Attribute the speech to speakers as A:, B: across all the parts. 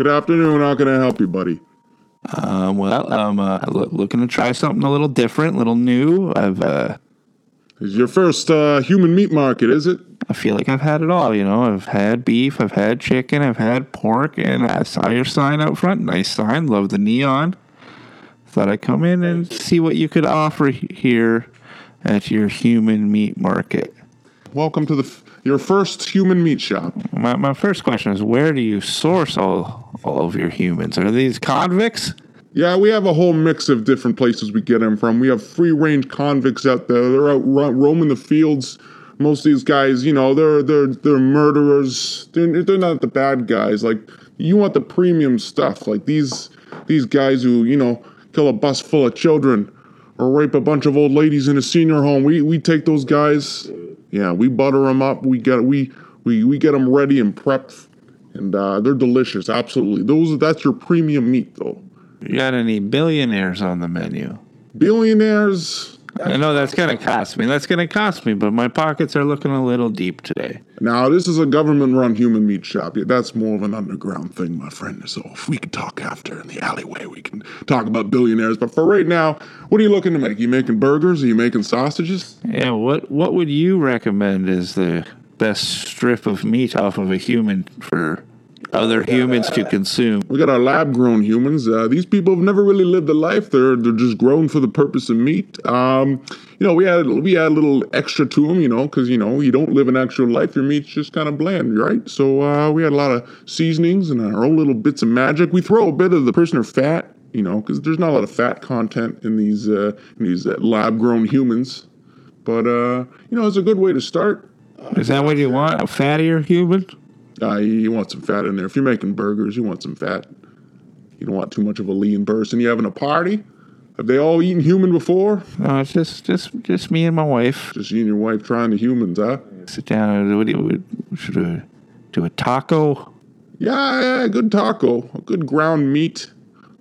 A: Good afternoon. How can I help you, buddy?
B: Um, well, I'm uh, looking to try something a little different, a little new. I've uh,
A: Is your first uh, human meat market, is it?
B: I feel like I've had it all. You know, I've had beef, I've had chicken, I've had pork, and I saw your sign out front. Nice sign. Love the neon. Thought I'd come in and see what you could offer here at your human meat market.
A: Welcome to the f- your first human meat shop.
B: My, my first question is where do you source all, all of your humans? Are these convicts?
A: Yeah, we have a whole mix of different places we get them from. We have free range convicts out there. They're out ro- roaming the fields. Most of these guys, you know, they're they're they're murderers. They're they're not the bad guys. Like you want the premium stuff. Like these these guys who you know kill a bus full of children or rape a bunch of old ladies in a senior home. We we take those guys. Yeah, we butter them up. We get we we we get them ready and prepped, and uh, they're delicious. Absolutely, those that's your premium meat though.
B: You got any billionaires on the menu?
A: Billionaires.
B: I know that's gonna cost me. That's gonna cost me, but my pockets are looking a little deep today.
A: Now, this is a government run human meat shop. Yeah, that's more of an underground thing, my friend. So if we could talk after in the alleyway, we can talk about billionaires. But for right now, what are you looking to make? Are you making burgers? Are you making sausages?
B: Yeah, what what would you recommend is the best strip of meat off of a human for other humans to consume?
A: We got our lab grown humans. Uh, these people have never really lived a life. They're they're just grown for the purpose of meat. Um, you know, we had we had a little extra to them, you know, because you know you don't live an actual life. Your meat's just kind of bland, right? So uh, we had a lot of seasonings and our own little bits of magic. We throw a bit of the prisoner fat, you know, because there's not a lot of fat content in these uh, in these uh, lab grown humans. But uh, you know, it's a good way to start.
B: Is that what you want? A fattier human?
A: Uh, you want some fat in there. If you're making burgers, you want some fat. You don't want too much of a lean person. You having a party? Have they all eaten human before?
B: No, it's just just just me and my wife.
A: Just you and your wife trying the humans, huh?
B: Sit down what do you should we do a taco?
A: Yeah, yeah, good taco, a good ground meat.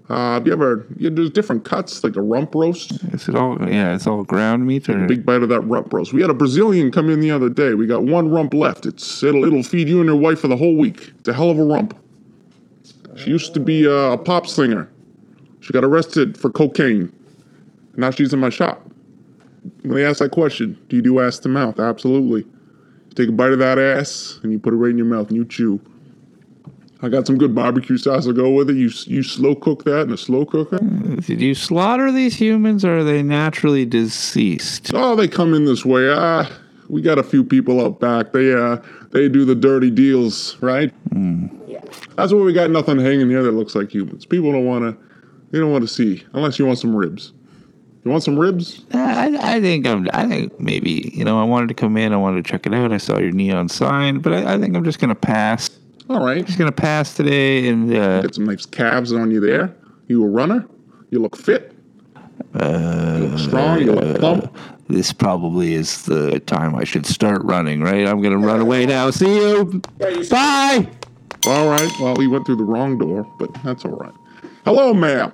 A: Uh, have you ever? Yeah, there's different cuts, like a rump roast.
B: Is it all yeah, it's all ground meat or a
A: Big bite of that rump roast. We had a Brazilian come in the other day. We got one rump left. It's it'll it'll feed you and your wife for the whole week. It's a hell of a rump. She used to be a, a pop singer. She got arrested for cocaine. Now she's in my shop. When they ask that question, do you do ass to mouth? Absolutely. You take a bite of that ass and you put it right in your mouth and you chew. I got some good barbecue sauce to go with it. You you slow cook that in a slow cooker.
B: did you slaughter these humans or are they naturally deceased?
A: Oh, they come in this way. Ah, we got a few people out back. They uh they do the dirty deals, right? That's why we got nothing hanging here that looks like humans. People don't want to. They don't want to see unless you want some ribs. You want some ribs?
B: I, I think I'm. I think maybe you know. I wanted to come in. I wanted to check it out. I saw your neon sign, but I, I think I'm just gonna pass.
A: All right.
B: Just gonna pass today, and uh,
A: Got some nice calves on you there. You a runner? You look fit. you look strong. You look plump.
B: this probably is the time I should start running. Right? I'm gonna run away now. See you. Bye.
A: All right. Well, we went through the wrong door, but that's all right. Hello, ma'am.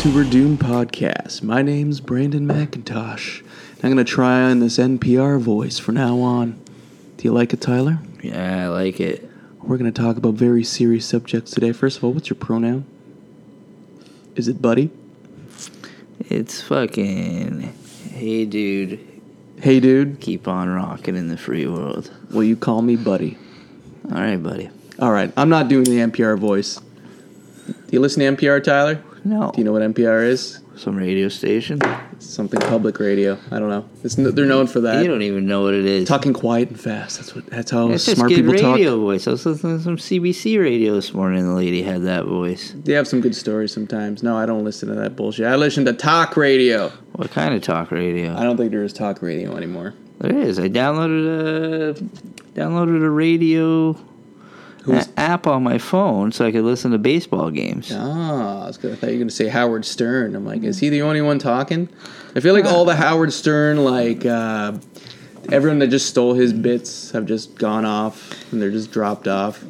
C: To Redoom Podcast. My name's Brandon McIntosh. I'm going to try on this NPR voice from now on. Do you like it, Tyler?
D: Yeah, I like it.
C: We're going to talk about very serious subjects today. First of all, what's your pronoun? Is it buddy?
D: It's fucking. Hey, dude,
C: Hey, dude,
D: keep on rocking in the free world.
C: will you call me buddy?
D: All right, buddy.
C: All right, I'm not doing the NPR voice. Do you listen to NPR, Tyler?
D: No.
C: Do you know what NPR is?
D: Some radio station?
C: Something public radio. I don't know. It's, n- they're known for that.
D: You don't even know what it is.
C: Talking quiet and fast. That's what. That's how
D: It's just
C: smart
D: good
C: people
D: radio
C: talk.
D: voice. I was listening to some CBC radio this morning. The lady had that voice.
C: They have some good stories sometimes. No, I don't listen to that bullshit. I listen to talk radio.
D: What kind of talk radio?
C: I don't think there is talk radio anymore.
D: There is. I downloaded a downloaded a radio
C: Who's-
D: a- app on my phone so I could listen to baseball games.
C: Ah, I, was gonna, I thought you were going to say Howard Stern. I'm like, is he the only one talking? I feel like all the Howard Stern, like, uh, everyone that just stole his bits have just gone off and they're just dropped off.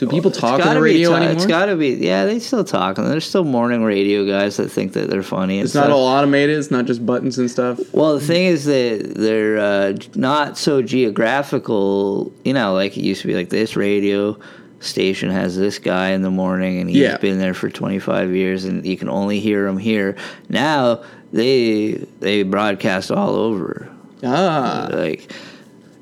C: Do people talk on the radio
D: ta-
C: anymore?
D: It's got to be. Yeah, they still talk. and There's still morning radio guys that think that they're funny. and
C: it's not all automated. It's not just buttons and stuff.
D: Well, the thing is that they're uh, not so geographical. You know, like it used to be. Like this radio station has this guy in the morning, and he's
C: Yeah.
D: been there for 25 years, and you can only hear him here. Now they they broadcast all over.
C: Ah,
D: Like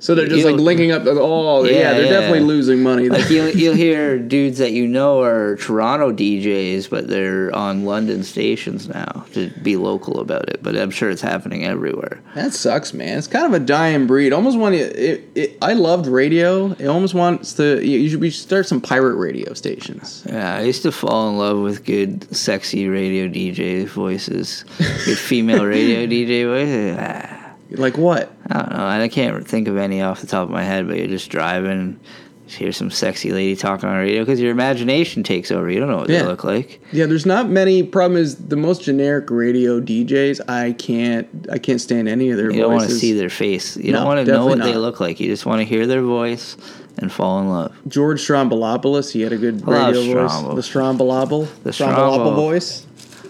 C: so they're just like linking up. Oh, yeah,
D: Yeah,
C: they're
D: yeah.
C: definitely losing money.
D: like you'll you'll hear dudes that you know are Toronto DJs, but they're on London stations now to be local about it. But I'm sure it's happening everywhere.
C: That sucks, man. It's kind of a dying breed. Almost want to. I loved radio. It almost wants to. You you should, we should start some pirate radio stations.
D: Yeah, I used to fall in love with good, sexy radio DJ voices, good female radio DJ voices. Ah.
C: Like what?
D: I don't know. I can't think of any off the top of my head, but you're just driving, just hear some sexy lady talking on the radio because your imagination takes over. You don't know what
C: Yeah.
D: they look like.
C: Yeah, there's not many. Problem is the most generic radio DJs. I can't. I can't stand any of their voices.
D: You don't want to see their face. You
C: No,
D: don't want to know what
C: definitely
D: they look like. You just want to hear their voice and fall in love.
C: George Stroumboulopoulos. He had a good
D: I
C: radio voice.
D: Strombo.
C: The Stroumboulopoulos.
D: The
C: Stroumboulopoulos
D: Strombo.
C: voice.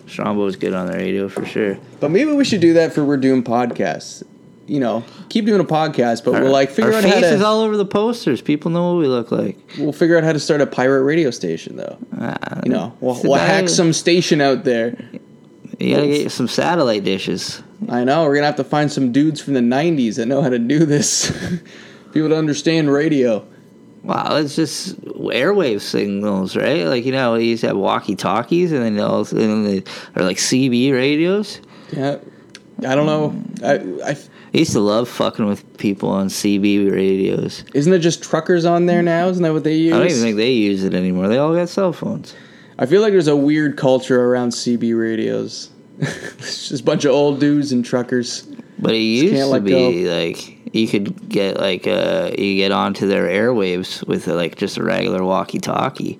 D: Strombo's good on the radio for sure.
C: But maybe we should do that for we're doing podcasts. You know, keep doing a podcast, but we'll like figure
D: Our
C: out how to.
D: faces all over the posters. People know what we look like.
C: we'll figure out how to start a pirate radio station, though.
D: Ah,
C: You know, we'll, we'll hack some station out there.
D: You gotta get some satellite dishes.
C: I know we're gonna have to find some dudes from the '90s that know how to do this. People to understand radio.
D: Wow, it's just airwave signals, right? Like you know, you used to have walkie talkies, and then also and they, or like CB radios.
C: Yeah, I don't know. I, I
D: I used to love fucking with people on CB radios.
C: isn't it just truckers on there now? Isn't that what they use?
D: I don't even think they use it anymore. They all got cell phones.
C: I feel like there's a weird culture around CB radios. it's just a bunch of old dudes and truckers.
D: But it used
C: can't
D: to be like you could get like uh you get onto their airwaves with uh, like just a regular walkie talkie.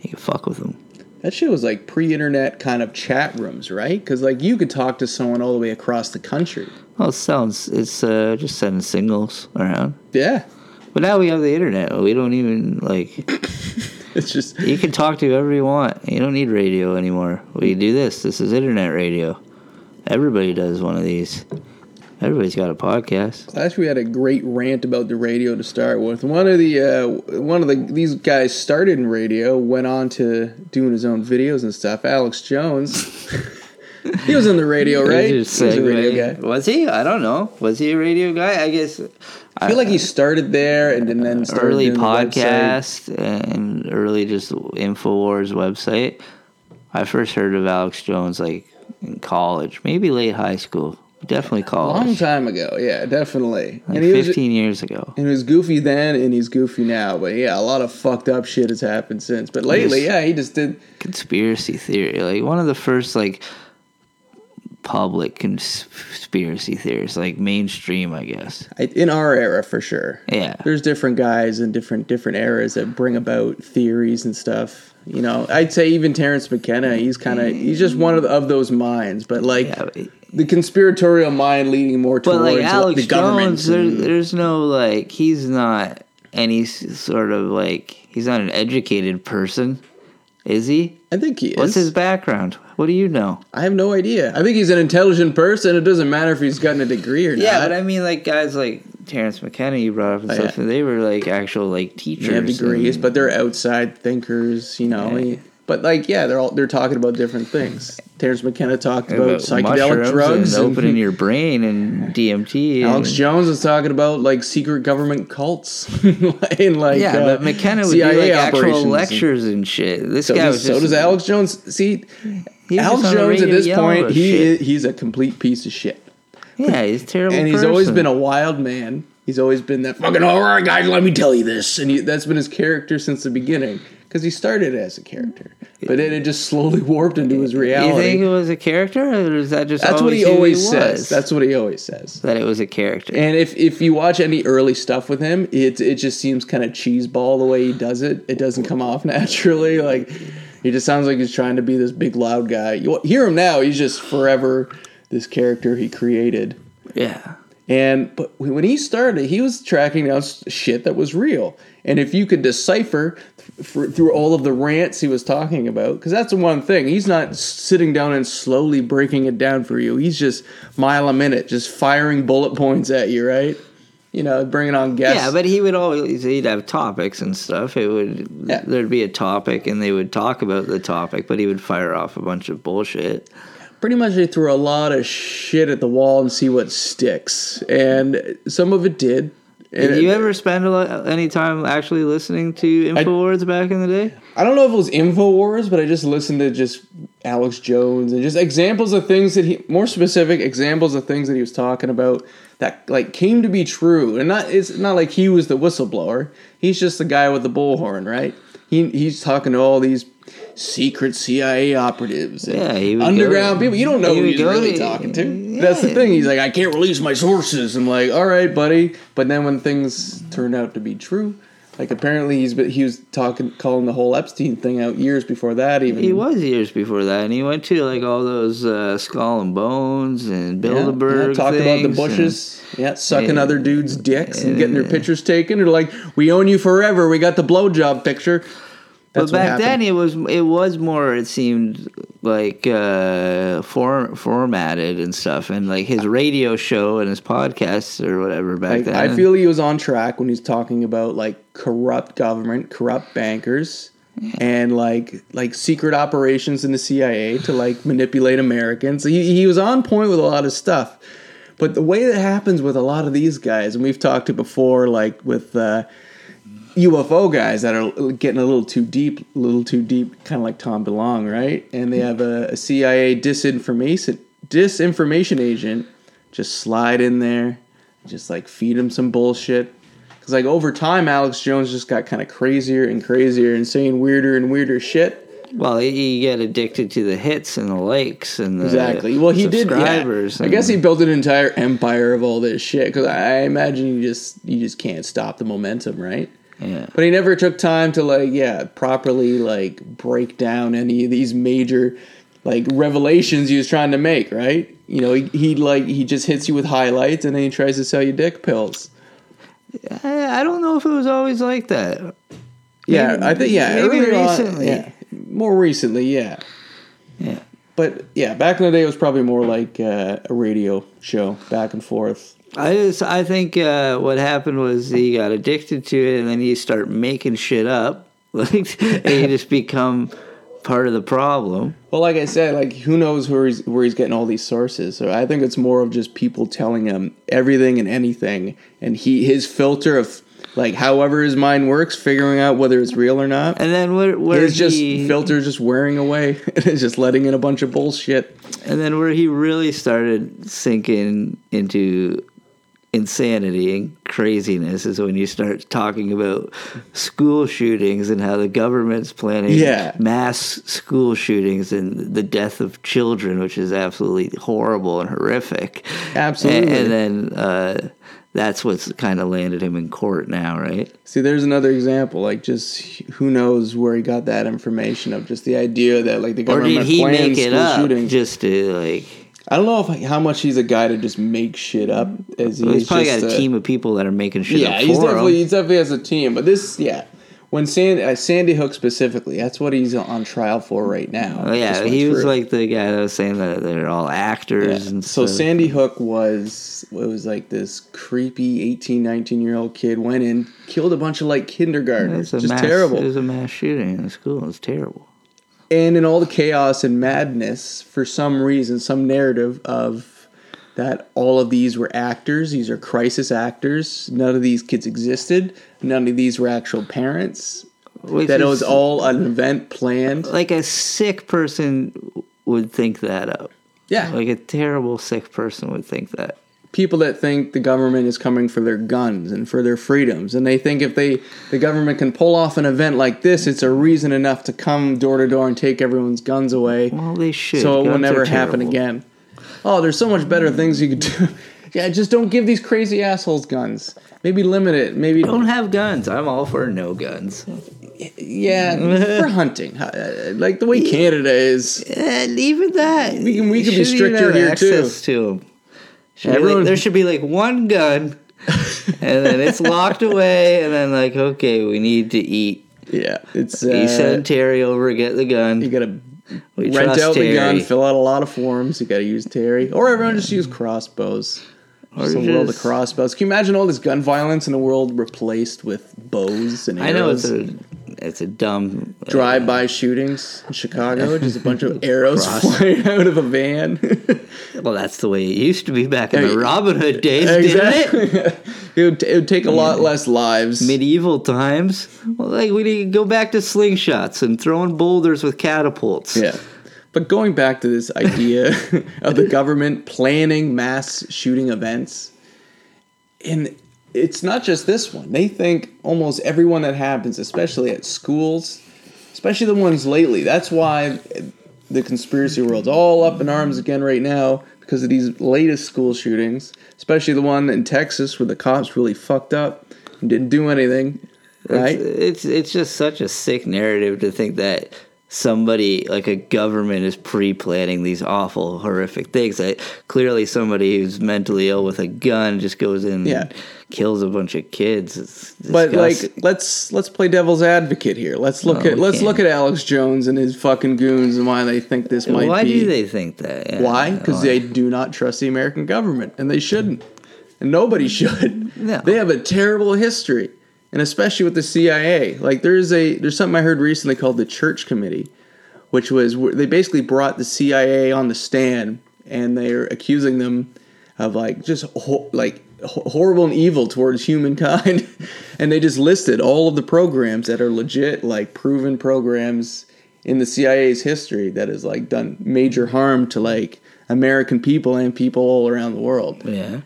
D: You could fuck with them.
C: That shit was like pre-internet kind of chat rooms, right? Because like you could talk to someone all the way across the country.
D: Well, it sounds it's uh, just sending signals around.
C: Yeah,
D: But now we have the internet. We don't even like
C: it's just
D: you can talk to whoever you want. You don't need radio anymore. We do this. This is internet radio. Everybody does one of these. Everybody's got a podcast.
C: Last we had a great rant about the radio to start with. One of the uh, one of the these guys started in radio, went on to doing his own videos and stuff. Alex Jones, he was in the radio, right? He was a radio guy.
D: Was he? I don't know. Was he a radio guy? I guess.
C: I feel like he started there and then started
D: early podcast and early just Infowars website. I first heard of Alex Jones like in college, maybe late high school, definitely college.
C: long time ago. Yeah, definitely.
D: like
C: and he was
D: fifteen years ago.
C: and he was goofy then and he's goofy now. But yeah, a lot of fucked up shit has happened since. But lately, yeah, he just did.
D: Conspiracy theory, like one of the first like public conspiracy theories, like mainstream, I guess.
C: In our era, for sure.
D: Yeah.
C: there's different guys in different different eras that bring about theories and stuff. You know, I'd say even Terence McKenna, he's kind of he's just one of, of those minds. But like
D: Yeah, but-
C: the conspiratorial mind leading more towards
D: like Alex
C: the government.
D: There, there's no like he's not any sort of like he's not an educated person, is he?
C: I think he is.
D: What's his background? What do you know?
C: I have no idea. I think he's an intelligent person. It doesn't matter if he's gotten a degree or
D: Yeah,
C: not.
D: but I mean, like guys like Terence McKenna, you brought up and
C: Oh,
D: stuff.
C: yeah.
D: They were like actual like teachers.
C: They have degrees,
D: and-
C: but they're outside thinkers. You know.
D: Yeah.
C: But like, yeah, they're all they're talking about different things. Terence McKenna talked about,
D: about
C: psychedelic drugs
D: and
C: and
D: opening your brain and DMT.
C: Alex
D: and-
C: Jones is talking about like secret government cults and like
D: yeah,
C: uh,
D: but McKenna would
C: CIA
D: do like actual
C: operations and-
D: lectures and shit. This
C: So
D: guy
C: does,
D: was
C: so
D: just,
C: does Alex Jones. See, Alex
D: just on the
C: Jones at this point, he is, he's a complete piece of shit,
D: yeah, he's terrible.
C: and he's always been a wild man. He's always been that fucking all right, guys. Let me tell you this, and he, that's been his character since the beginning. Because he started as a character, mm-hmm. but then it just slowly warped into his reality.
D: You think it was a character, or is that just
C: That's what he always
D: was?
C: says. That's what he always says.
D: that it was a character.
C: And if if you watch any early stuff with him, it it just seems kind of cheeseball the way he does it. It doesn't come off naturally. Like he just sounds like he's trying to be this big loud guy. You hear him now; he's just forever this character he created.
D: yeah,
C: And but when he started, he was tracking down shit that was real. And if you could decipher th- through all of the rants he was talking about, because that's the one thing, he's not sitting down and slowly breaking it down for you. He's just mile a minute, just firing bullet points at you, right? You know, bringing on guests.
D: Yeah, but he would always he'd have topics and stuff. It would
C: Yeah.
D: there'd be a topic and they would talk about the topic, but he would fire off a bunch of bullshit.
C: Pretty much they threw a lot of shit at the wall and see what sticks. And some of it did. And
D: Did you
C: it-
D: ever spend a lot, any time actually listening to Infowars back in the day?
C: I don't know if it was Infowars, but I just listened to just Alex Jones and just examples of things that he more specific examples of things that he was talking about that like came to be true. And not it's not like he was the whistleblower. He's just the guy with the bullhorn, right? He he's talking to all these secret CIA operatives and
D: Yeah,
C: underground
D: go-
C: people. You don't know who he's
D: go
C: really talking to. That's the thing. He's like, I can't release my sources. I'm like, all right, buddy. But then when things turned out to be true, like apparently he's he was talking, calling the whole Epstein thing out years before that. Even
D: He was years before that, and he went to like all those uh, Skull and Bones and Bilderberg.
C: yeah, talked about the Bushes. Yeah, sucking
D: Yeah.
C: other dudes' dicks and getting their pictures taken. They're like, we own you forever. We got the blowjob picture. That's
D: but back then it was it was more it seemed like uh for, formatted and stuff and like his radio show and his podcasts or whatever back
C: Like,
D: then
C: I feel he was on track when he's talking about like corrupt government, corrupt bankers, and like like secret operations in the CIA to like manipulate Americans. He he was on point with a lot of stuff. But the way that happens with a lot of these guys, and we've talked to before, like with uh, UFO guys that are getting a little too deep, a little too deep, kind of like Tom DeLonge, right? And they have a, a CIA disinformation disinformation agent just slide in there, just like feed him some bullshit. Because like over time, Alex Jones just got kind of crazier and crazier and saying weirder and weirder shit.
D: well you get addicted to the hits and the likes and the
C: Exactly. Well, he did. Yeah. I guess he built an entire empire of all this shit. Because I imagine you just you just can't stop the momentum, right?
D: Yeah
C: But he never took time to like, yeah, properly like break down any of these major like revelations he was trying to make, right? You know, he, he like he just hits you with highlights and then he tries to sell you dick pills.
D: I, I don't know if it was always like that
C: Yeah,
D: Maybe-
C: I think yeah,
D: maybe
C: earlier on- yeah, more recently, yeah.
D: yeah
C: But yeah, back in the day, it was probably more like uh, a radio show, back and forth.
D: I just I think uh, what happened was he got addicted to it, and then you start making shit up, like and you just become part of the problem.
C: Well, like I said, like who knows where he's where he's getting all these sources. So I think it's more of just people telling him everything and anything, and he his filter of like however his mind works, figuring out whether it's real or not.
D: And then where where
C: His just
D: he
C: filter just wearing away, and it's just letting in a bunch of bullshit.
D: and then where he really started sinking into insanity and craziness is when you start talking about school shootings and how the government's planning
C: Yeah.
D: mass school shootings and the death of children, which is absolutely horrible and horrific.
C: Absolutely.
D: And, and then uh, that's what's kind of landed him in court now, right?
C: See, there's another example. Like, just who knows where he got that information of just the idea that like the
D: Or
C: government
D: did he make it up just to like?
C: I don't know if how much he's a guy to just make shit up. As
D: Well, he's probably
C: just
D: got a team of people that are making shit
C: Yeah,
D: up
C: he's
D: for
C: definitely
D: him.
C: he's definitely has a team. But this, yeah, when Sandy uh, Sandy Hook specifically, that's what he's on trial for right now.
D: Oh, yeah, he was
C: through.
D: like the guy that was saying that they're all actors
C: Yeah.
D: and
C: So
D: stuff.
C: Sandy Hook was it was like this creepy 18, 19 year old kid went in, killed a bunch of like kindergartners,
D: It's a
C: just
D: mass,
C: terrible.
D: It was a mass shooting in the school. It was terrible.
C: And in all the chaos and madness, for some reason, some narrative of that all of these were actors, these are crisis actors. None of these kids existed. None of these were actual parents.
D: Which
C: That it was all an event planned.
D: like a sick person would think that up.
C: Yeah.
D: Like a terrible sick person would think that.
C: People that think the government is coming for their guns and for their freedoms, and they think if they the government can pull off an event like this, it's a reason enough to come door to door and take everyone's guns away.
D: Well, they should.
C: so it will never happen again. Oh, there's so much better things you could do. yeah, just don't give these crazy assholes guns. Maybe limit it. Maybe
D: Don't have guns. I'm all for no guns.
C: yeah for hunting, Uh, like the way Canada is.
D: And even that,
C: We can- we can be stricter here, too.
D: access to. Should be like-
C: Everyone-
D: there should be like one gun, and then it's locked away, and then like okay, we need to eat.
C: Yeah, it's
D: you
C: uh,
D: send Terry over, get the gun.
C: you gotta
D: We
C: rent out the gun, fill out a lot of forms. You gotta use Terry, or everyone just use crossbows.
D: Or
C: Just a world of crossbows. Can you imagine all this gun violence in a world replaced with bows and arrows?
D: I know it's a it's a dumb uh,
C: drive-by shootings in Chicago. Just a bunch of arrows flying out of a van.
D: Well, that's the way it used to be back in
C: Yeah,
D: the Robin Hood days, didn't it?
C: it, would, it would take a lot less lives.
D: Medieval times. Well, like we need to go back to slingshots and throwing boulders with catapults.
C: Yeah. But going back to this idea of the government planning mass shooting events, and it's not just this one. They think almost everyone that happens, especially at schools, especially the ones lately. That's why the conspiracy world's all up in arms again right now because of these latest school shootings, especially the one in Texas where the cops really fucked up and didn't do anything. Right?
D: It's, it's it's just such a sick narrative to think that somebody like a government is pre-planning these awful horrific things that clearly somebody who's mentally ill with a gun just goes in
C: Yeah.
D: and kills a bunch of kids it's
C: But like, let's let's play devil's advocate here. Let's look
D: No,
C: at let's
D: can't.
C: look at Alex Jones and his fucking goons and why they think this might
D: why
C: be.
D: do they think that Yeah,
C: Why? Because they do not trust the American government, and they shouldn't, and nobody should.
D: No.
C: They have a terrible history, and especially with the CIA. Like there's a there's something I heard recently called the Church Committee, which was they basically brought the CIA on the stand, and they're accusing them of like just ho- like ho- horrible and evil towards humankind, and they just listed all of the programs that are legit, like proven programs in the CIA's history that has like done major harm to like American people and people all around the world.
D: yeah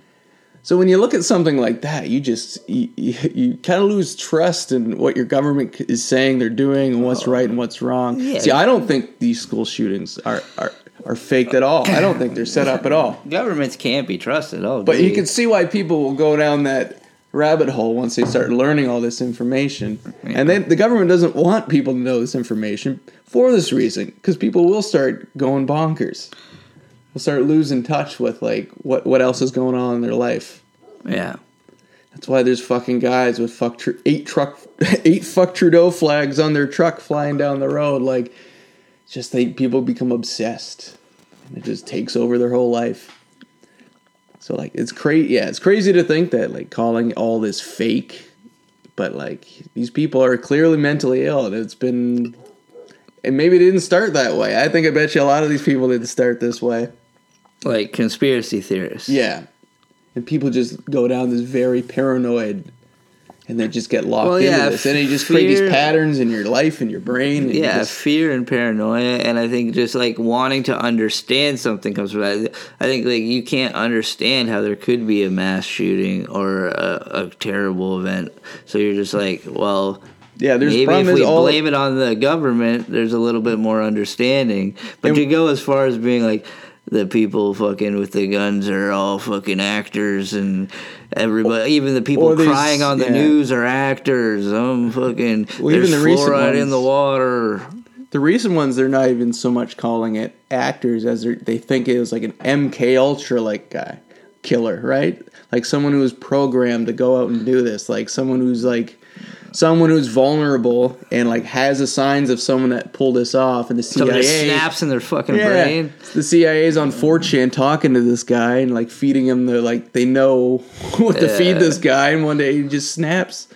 C: So when you look at something like that, you just you, you, you kind of lose trust in what your government is saying they're doing and what's oh. right and what's wrong.
D: Yeah.
C: See, I don't think these school shootings are are are faked at all. I don't think they're set up at all.
D: governments can't be trusted oh
C: But you can see why people will go down that rabbit hole once they start learning all this information. And then the government doesn't want people to know this information for this reason because people will start going bonkers. Will start losing touch with like what what else is going on in their life.
D: Yeah
C: That's why there's fucking guys with fuck tr- eight truck eight fuck Trudeau flags on their truck flying down the road. Like, it's just they people become obsessed, and it just takes over their whole life. So like, it's crazy. Yeah, it's crazy to think that like calling all this fake, but like these people are clearly mentally ill, and it's been. And maybe it didn't start that way. I think I bet you a lot of these people didn't start this way.
D: like conspiracy theorists
C: Yeah. And people just go down this very paranoid and they just get locked
D: Well,
C: into this. And you just create these patterns in your life and your brain. And you
D: yeah,
C: just-
D: fear and paranoia, and I think just like wanting to understand something comes from that. I think like you can't understand how there could be a mass shooting or a, a terrible event, so you're just like, well,
C: yeah, there's
D: maybe if we
C: all
D: blame it on the government, there's a little bit more understanding. But
C: And-
D: to go as far as being like the people fucking with the guns are all fucking actors and everybody even the people
C: these-
D: crying on the
C: yeah.
D: news are actors i'm fucking
C: Well, even the recent
D: fluoride in
C: ones-
D: the water
C: the recent ones they're not even so much calling it actors as they think it was like an MK Ultra like guy killer, right? Like someone who was programmed to go out and do this, like someone who's like someone who's vulnerable and like has the signs of someone that pulled this off and the CIA
D: snaps in their fucking brain.
C: The CIA's on 4chan talking to this guy and like feeding him the like they know what to feed this guy and one day he just snaps.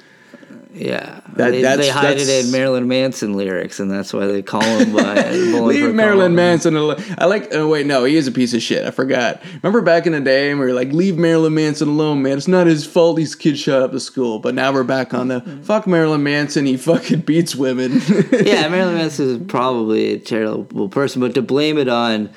D: Yeah
C: That-
D: they,
C: that's-
D: they hide
C: that's-
D: it in marilyn manson lyrics and that's why they call him uh, by
C: Leave Marilyn. Manson alone. I like. Oh wait, no, he is a piece of shit. I forgot. Remember back in the day, and we were like, "Leave Marilyn Manson alone, man. It's not his fault. These kids shut up the school." But now we're back on the mm-hmm. fuck Marilyn Manson. He fucking beats women.
D: yeah, Marilyn Manson is probably a terrible person, but to blame it on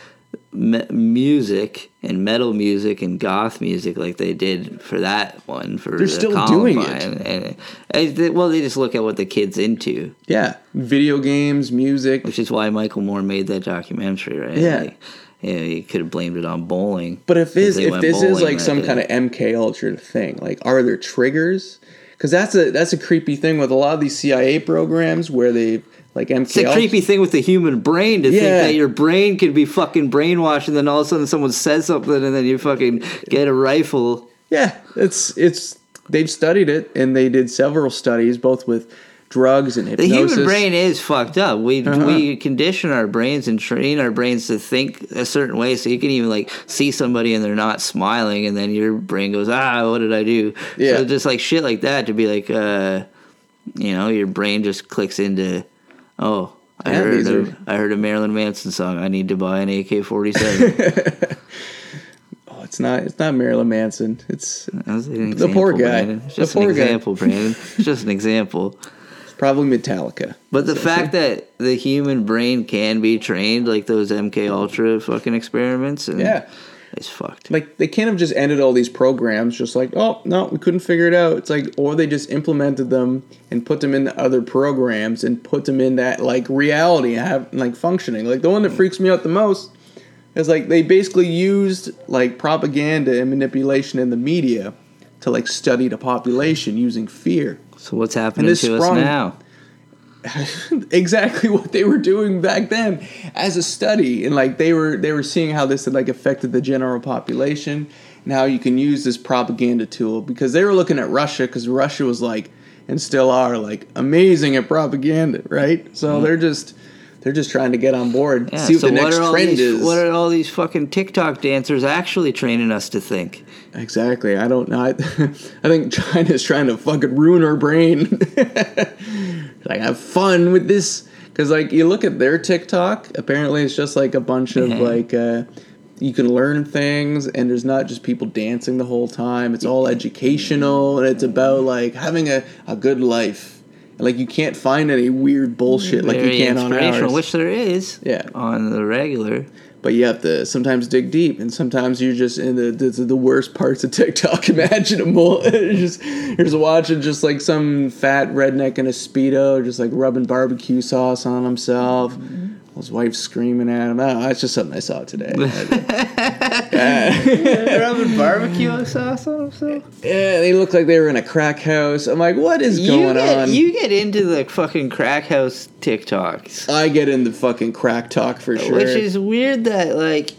D: me- music and metal music and goth music like they did for that one for
C: They're
D: the
C: still doing it.
D: Columbine, and, and they- well, they just look at what the kids into,
C: yeah, video games, music.
D: which is why Michael Moore made that documentary, right?
C: Yeah.
D: Like, you know, you could have blamed it on bowling.
C: But if this if this is like some
D: day.
C: kind of MK Ultra thing, like are there triggers? Because that's a that's a creepy thing with a lot of these CIA programs where they like MK.
D: It's a creepy thing with the human brain to think that your brain could be fucking brainwashed, and then all of a sudden someone says something, and then you fucking get a rifle.
C: Yeah, it's it's they've studied it and they did several studies both with drugs and hypnosis.
D: The human brain is fucked up. We
C: Uh-huh.
D: we condition our brains and train our brains to think a certain way. So you can even like see somebody and they're not smiling, and then your brain goes, "Ah, what did I do?"
C: Yeah.
D: So just like shit like that to be like, uh, you know, your brain just clicks into, oh. I
C: Yeah,
D: heard a,
C: are-
D: I heard a Marilyn Manson song. I need to buy an AK forty seven.
C: Oh, it's not it's not Marilyn Manson. It's
D: The
C: poor guy.
D: Brandon. It's
C: The
D: just
C: poor
D: an
C: guy.
D: example, Brandon. It's just an example.
C: probably Metallica.
D: But the fact that the human brain can be trained, like those MK Ultra fucking experiments, and
C: Yeah.
D: It's fucked.
C: Like they can't have just ended all these programs just like, oh no, we couldn't figure it out. It's like or they just implemented them and put them into other programs and put them in that like reality and have like functioning. Like the one that freaks me out the most is like they basically used like propaganda and manipulation in the media to like study the population using fear.
D: So what's happening
C: this
D: to us now?
C: exactly what they were doing back then as a study. And like they were they were seeing how this had like affected the general population and how you can use this propaganda tool because they were looking at Russia because Russia was like and still are like amazing at propaganda right? So they're just they're just trying to get on board
D: Mm-hmm. Yeah,
C: see what
D: so
C: the next
D: all
C: trend
D: these,
C: is.
D: What are all these fucking TikTok dancers actually training us to think?
C: exactly. I don't know. I, I think China's trying to fucking ruin our brain like have fun with this because like you look at their tiktok apparently it's just like a bunch of
D: Yeah.
C: like uh you can learn things and there's not just people dancing the whole time it's all educational and it's about like having a, a good life like you can't find any weird bullshit like you can on ours
D: which there is.
C: Yeah.
D: On the regular.
C: But you have to sometimes dig deep and sometimes you're just in the the, the worst parts of tiktok imaginable. Just you're just watching just like some fat redneck in a speedo just like rubbing barbecue sauce on himself his wife screaming at him. I don't know, it's just something I saw today.
D: Rubbing barbecue sauce on himself.
C: yeah, they look like they were in a crack house. I'm like, what is
D: You
C: going
D: get,
C: on?
D: you get into the fucking crack house TikToks.
C: I get into fucking crack talk for sure.
D: Which is weird that like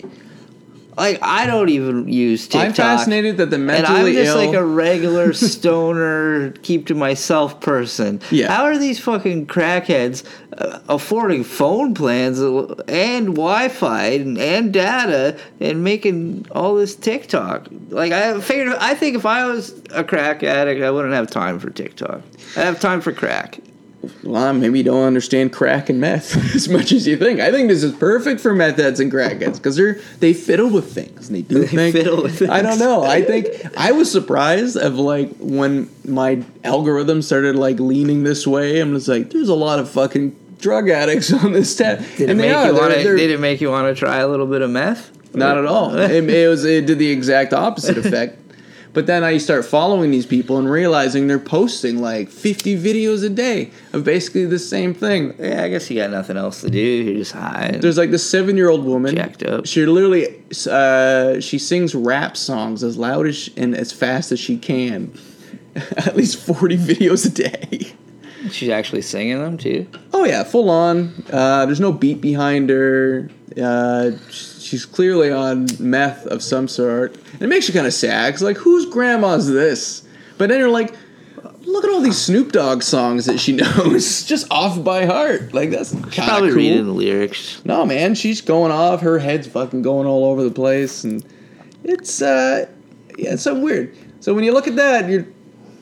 D: like I don't even use TikTok.
C: I'm fascinated that the mentally and
D: I'm just
C: ill.
D: like a regular stoner, keep to myself person.
C: Yeah.
D: How are these fucking crackheads uh, affording phone plans and Wi-Fi and, and data and making all this TikTok? Like I figured, I think if I was a crack addict, I wouldn't have time for TikTok. I have time for crack.
C: Well, maybe you don't understand crack and meth as much as you think. I think this is perfect for meth heads and crackheads because they're they fiddle with things and they do
D: They
C: things.
D: fiddle with
C: I don't know. I think I was surprised of like when my algorithm started like leaning this way. I'm just like, there's a lot of fucking drug addicts on this tab.
D: Did it
C: and
D: make
C: they are.
D: you
C: They're- they're-
D: Did it make you want to try a little bit of meth?
C: Not at all. It, it was it did the exact opposite effect. But then I start following these people and realizing they're posting like 50 videos a day of basically the same thing.
D: Yeah, I guess you got nothing else to do. You're just high.
C: There's like this seven year old woman.
D: Jacked up.
C: She literally uh, she sings rap songs as loud as sh- and as fast as she can. At least 40 videos a day.
D: She's actually singing them too.
C: Oh yeah, full on. Uh, there's no beat behind her. Uh, she's clearly on meth of some sort. And it makes you kind of sad. Cause like, whose grandma's this? But then you're like, look at all these Snoop Dogg songs that she knows just off by heart. Like that's kind
D: Probably
C: of cool.
D: reading the lyrics.
C: No, man, she's going off. Her head's fucking going all over the place, and it's uh, yeah, it's so weird. So when you look at that, you're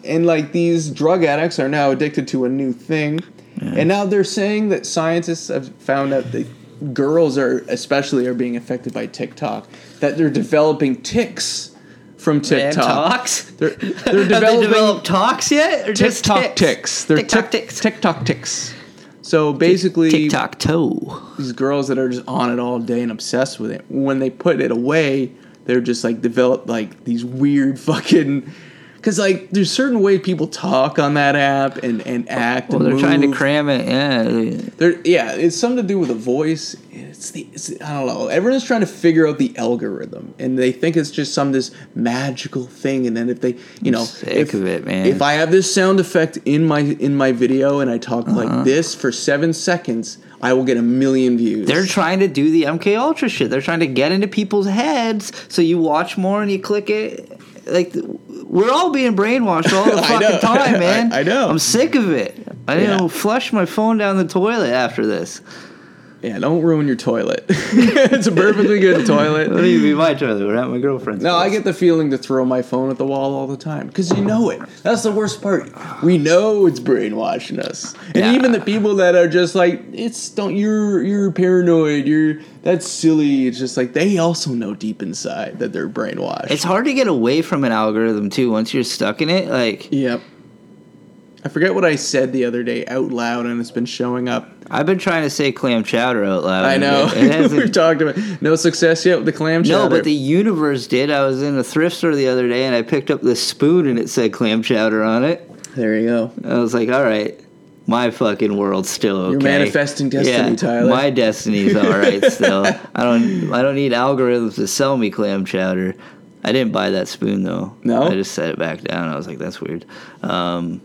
C: and like these drug addicts are now addicted to a new thing, and now they're saying that scientists have found out that girls are especially are being affected by TikTok. That they're developing ticks from TikTok. They're, they're
D: Have they
C: developing
D: developed talks yet? Or just
C: TikTok
D: ticks?
C: ticks. They're
D: TikTok
C: tick-
D: ticks.
C: TikTok ticks. So basically,
D: TikTok toe.
C: these girls that are just on it all day and obsessed with it. When they put it away, they're just like develop like these weird fucking. Because like there's certain way people talk on that app and and act.
D: Well,
C: and
D: they're trying to cram it. Yeah.
C: They're, yeah, it's something to do with the voice. It's the it's, I don't know. Everyone's trying to figure out the algorithm, and they think it's just some this magical thing. And then if they, you know,
D: sick
C: if,
D: of it, man.
C: If I have this sound effect in my in my video and I talk
D: Uh-huh.
C: like this for seven seconds, I will get a million views.
D: They're trying to do the MK Ultra shit. They're trying to get into people's heads, so you watch more and you click it. Like we're all being brainwashed all the fucking time, man.
C: I- I know.
D: I'm sick of it. I
C: Yeah.
D: didn't flush my phone down the toilet after this.
C: Yeah, don't ruin your toilet. it's a perfectly good toilet.
D: What do you mean my toilet? We're at my girlfriend's.
C: No, I get the feeling to throw my phone at the wall all the time because you know it. That's the worst part. We know it's brainwashing us, and
D: Yeah.
C: even the people that are just like, "It's don't you're you're paranoid. You're that's silly." It's just like they also know deep inside that they're brainwashed.
D: It's hard to get away from an algorithm too once you're stuck in it. Like
C: yep. I forget what I said the other day out loud, and it's been showing up.
D: I've been trying to say clam chowder out loud.
C: I know. We've talked about no success yet with the clam chowder.
D: no, but the universe did. I was in a thrift store the other day and I picked up this spoon and it said clam chowder on it.
C: there you go.
D: I was like, all right, my fucking world's still okay.
C: You're manifesting destiny,
D: yeah,
C: Tyler.
D: My destiny's all right still. I don't. I don't need algorithms to sell me clam chowder. I didn't buy that spoon though.
C: No?
D: I just set it back down. I was like, that's weird. Um,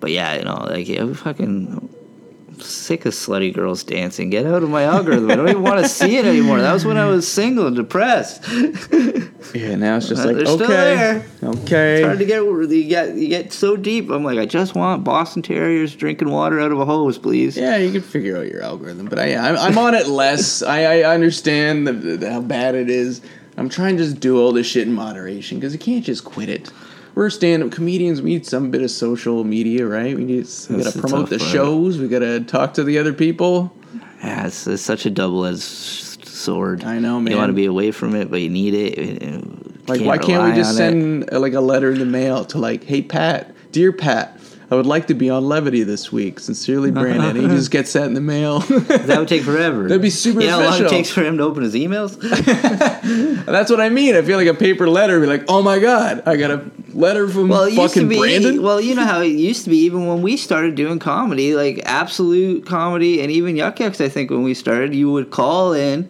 D: but yeah, you know, like I'm fucking sick of slutty girls dancing. Get out of my algorithm. I don't even want to see it anymore. That was when I was single and depressed.
C: Yeah, now it's just
D: Uh,
C: like
D: they're
C: okay, okay.
D: Hard to get. You get you get so deep. I'm like, I just want Boston Terriers drinking water out of a hose, please.
C: Yeah, you can figure out your algorithm, but I, I'm, I'm on it less. I, I understand the, the, how bad it is. I'm trying to just do all this shit in moderation because you can't just quit it. We're stand-up comedians. We need some bit of social media, right? We need we gotta promote the
D: part.
C: shows. We gotta talk to the other people.
D: Yeah, it's, it's such a double-edged sword.
C: I know, man.
D: You want to be away from it, but you need it. You
C: Like, why can't we just
D: on it.
C: send uh, like a letter in the mail to like, hey Pat, dear Pat, I would like to be on Levity this week. Sincerely, Brandon. he just gets that in the mail.
D: That would take forever.
C: That'd be super
D: You know how long it takes for him to open his emails?
C: That's what I mean. I feel like a paper letter. Be like, oh my god, I got a letter from
D: Well, it used to
C: fucking
D: be.
C: Brandon.
D: Well, you know how it used to be. Even when we started doing comedy, like absolute comedy, and even Yuk Yuk's, I think when we started, you would call in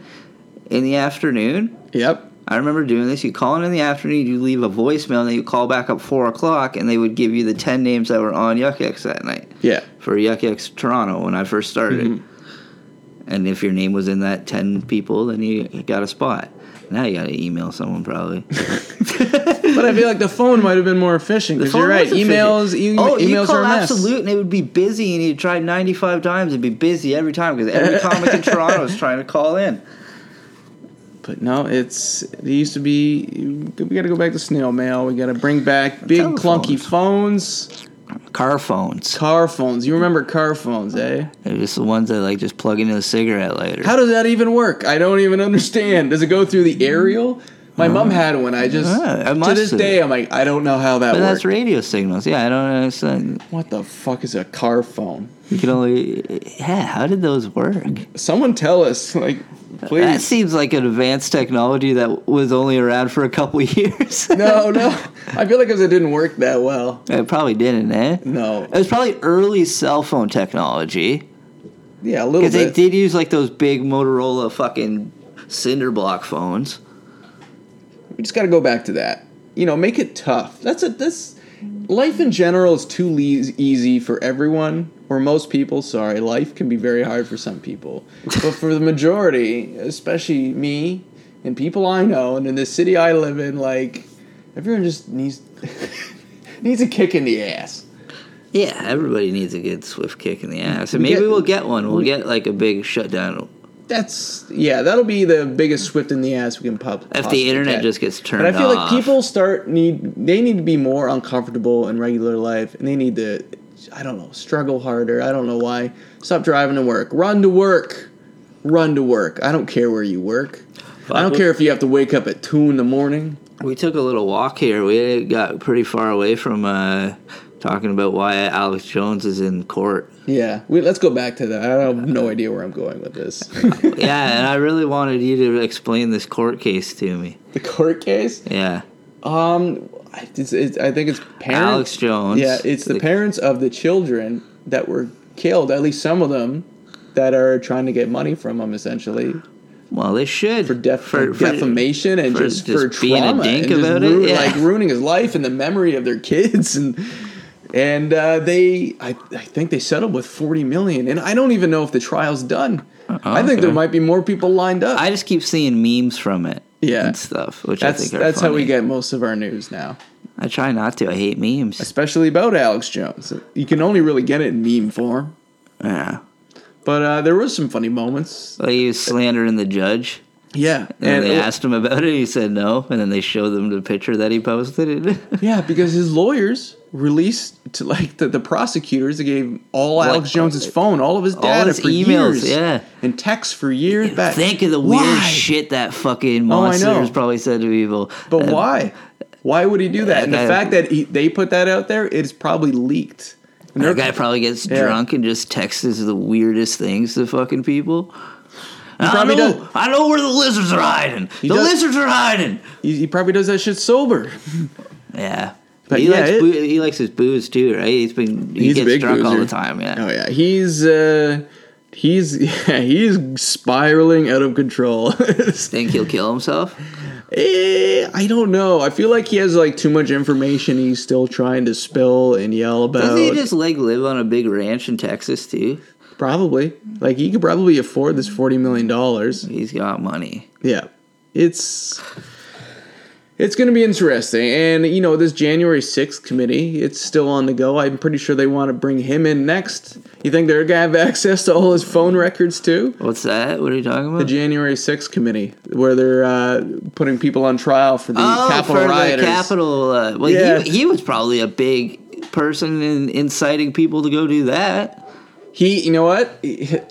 D: in the afternoon.
C: Yep.
D: I remember doing this. You call in in the afternoon, you leave a voicemail, and then you call back up four o'clock, and they would give you the ten names that were on Yuk Yuk's that night
C: Yeah.
D: for Yuk Yuk's Toronto when I first started.
C: Mm-hmm.
D: And if your name was in that ten people, then you got a spot. Now you got to email someone probably.
C: But I feel like the phone might have been more efficient because you're right. Emails, e-
D: oh, you
C: emails
D: call
C: are a mess.
D: Absolute, and it would be busy, and you'd try 95 times, it'd be busy every time because every comic in Toronto is trying to call in.
C: But no, it's it used to be. We got to go back to snail mail. We got to bring back big clunky phones,
D: Car phones.
C: car phones. You remember car phones, eh?
D: They're just the ones that like just plug into the cigarette lighter.
C: How does that even work? I don't even understand. Does it go through the aerial? My mom had one. I just
D: Uh,
C: to this
D: have.
C: day I'm like I don't know how that
D: but
C: works.
D: that's radio signals. Yeah, I don't understand.
C: What the fuck is a car phone?
D: You can only. Yeah, how did those work?
C: Someone tell us, like, Please.
D: That seems like an advanced technology that was only around for a couple years.
C: no, no. I feel like 'cause it didn't work that well.
D: it probably didn't, eh?
C: No.
D: It was probably early cell phone technology.
C: Yeah, a little
D: Because they did use like those big Motorola fucking cinder block phones.
C: We just got to go back to that. You know, make it tough. That's a this life in general is too le- easy for everyone or most people. Sorry, life can be very hard for some people, but for the majority, especially me and people I know, and in the city I live in, like everyone just needs needs a kick in the ass.
D: Yeah, everybody needs a good swift kick in the ass. And maybe
C: get-
D: we'll get one. We'll get like a big shutdown.
C: That's yeah, that'll be the biggest swift in the ass we can pop.
D: If the internet
C: get.
D: just gets turned
C: But I feel
D: off.
C: like people start need they need to be more uncomfortable in regular life, and they need to, I don't know, struggle harder. I don't know why. Stop driving to work. Run to work. Run to work. I don't care where you work. I don't care if you have to wake up at two in the morning.
D: We took a little walk here. We got pretty far away from uh, talking about why Alex Jones is in court.
C: Yeah, we, let's go back to that. I have no idea where I'm going with this.
D: yeah, and I really wanted you to explain this court case to me.
C: the court case.
D: Yeah.
C: Um, I- it's, it's, I think it's parents.
D: Alex Jones.
C: Yeah, it's the parents of the children that were killed. At least some of them that are trying to get money from them, essentially
D: Well, they should
C: for, def- for defamation and
D: for
C: just,
D: just
C: for
D: being a
C: trauma
D: dink
C: and
D: about it, yeah.
C: like ruining his life and the memory of their kids and and uh, they I, I think they settled with 40 million and I don't even know if the trial's done. I think there might be more people lined up.
D: I just keep seeing memes from it.
C: Yeah.
D: and stuff, which
C: that's
D: I think are
C: that's how we get most of our news now,
D: I try not to. I hate memes.
C: especially about Alex Jones. You can only really get it in meme form.
D: Yeah,
C: But uh, there was some funny moments.
D: like he was slandering the judge.
C: Yeah,
D: And, they
C: uh,
D: asked him about it. He said no, and then they showed them the picture that he posted.
C: Yeah, because his lawyers released to like the, the prosecutors. They gave all Alex Jones's phone, all of his data
D: his
C: for
D: emails,
C: years,
D: yeah.
C: and texts for years back.
D: Think of the
C: Why?
D: weird shit that fucking
C: Oh, I know.
D: monsters probably said to people.
C: But
D: And
C: why? Why would he do that? And the fact that he, they put that out there, it's probably leaked. And
D: That guy probably gets
C: Yeah.
D: drunk and just texts the weirdest things to fucking people. I know,
C: does.
D: I know where the lizards are hiding. the
C: does.
D: lizards are hiding.
C: he, he probably does that shit sober.
D: Yeah.
C: But
D: he
C: yeah,
D: likes
C: it-
D: boo- he likes his booze too, right? He's been he
C: He's
D: gets
C: big
D: drunk all the time. Yeah.
C: Oh yeah, he's uh, he's yeah, he's spiraling out of control.
D: Think he'll kill himself?
C: Eh, I don't know. I feel like he has like too much information he's still trying to spill and yell about.
D: Doesn't he just like live on a big ranch in Texas too?
C: Probably. Like he could probably afford this forty million dollars.
D: He's got money.
C: Yeah. It's it's going to be interesting. And you know, this January 6th committee, it's still on the go. I'm pretty sure they want to bring him in next. You think they're going to have access to all his phone records too?
D: What's that? What are you talking about? The?
C: January 6th committee where they're uh, putting people on trial for the
D: oh,
C: Capitol
D: for
C: rioters.
D: the Capitol. Uh, well,
C: Yeah.
D: he, he was probably a big person in inciting people to go do that.
C: He, you know what?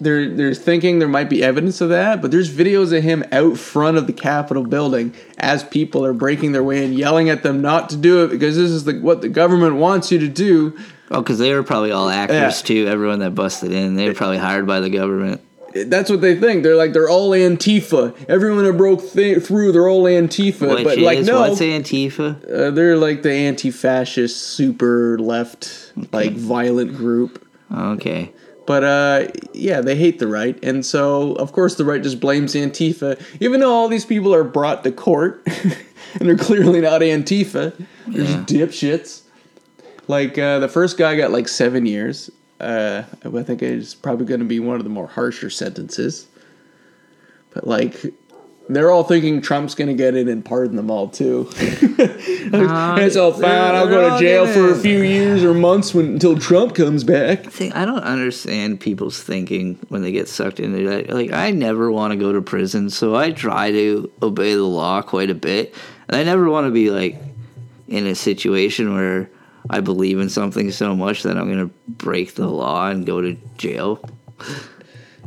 C: They're they're thinking there might be evidence of that, but there's videos of him out front of the Capitol building as people are breaking their way and yelling at them not to do it because this is the, what the government wants you to do.
D: Oh, because they were probably all actors
C: Yeah.
D: too. Everyone that busted in, they were probably hired by the government.
C: That's what they think. They're like they're all Antifa. Everyone that broke th- through, they're all Antifa.
D: Which
C: but
D: is
C: like no,
D: what's Antifa?
C: uh, they're like the anti-fascist, super left, like violent group.
D: Okay.
C: But uh, yeah, they hate the right, and so of course the right just blames Antifa, even though all these people are brought to court and they're clearly not Antifa. They're
D: Yeah.
C: just dipshits. Like uh, the first guy got like seven years. Uh, I think it's probably going to be one of the more harsher sentences. But like, they're all thinking Trump's going to get in and pardon them all too. it's all fine. I'll go to jail for a few years or months when, until Trump comes back.
D: I I don't understand people's thinking when they get sucked into that. Like I never want to go to prison, so I try to obey the law quite a bit. And I never want to be like in a situation where I believe in something so much that I'm going to break the law and go to jail.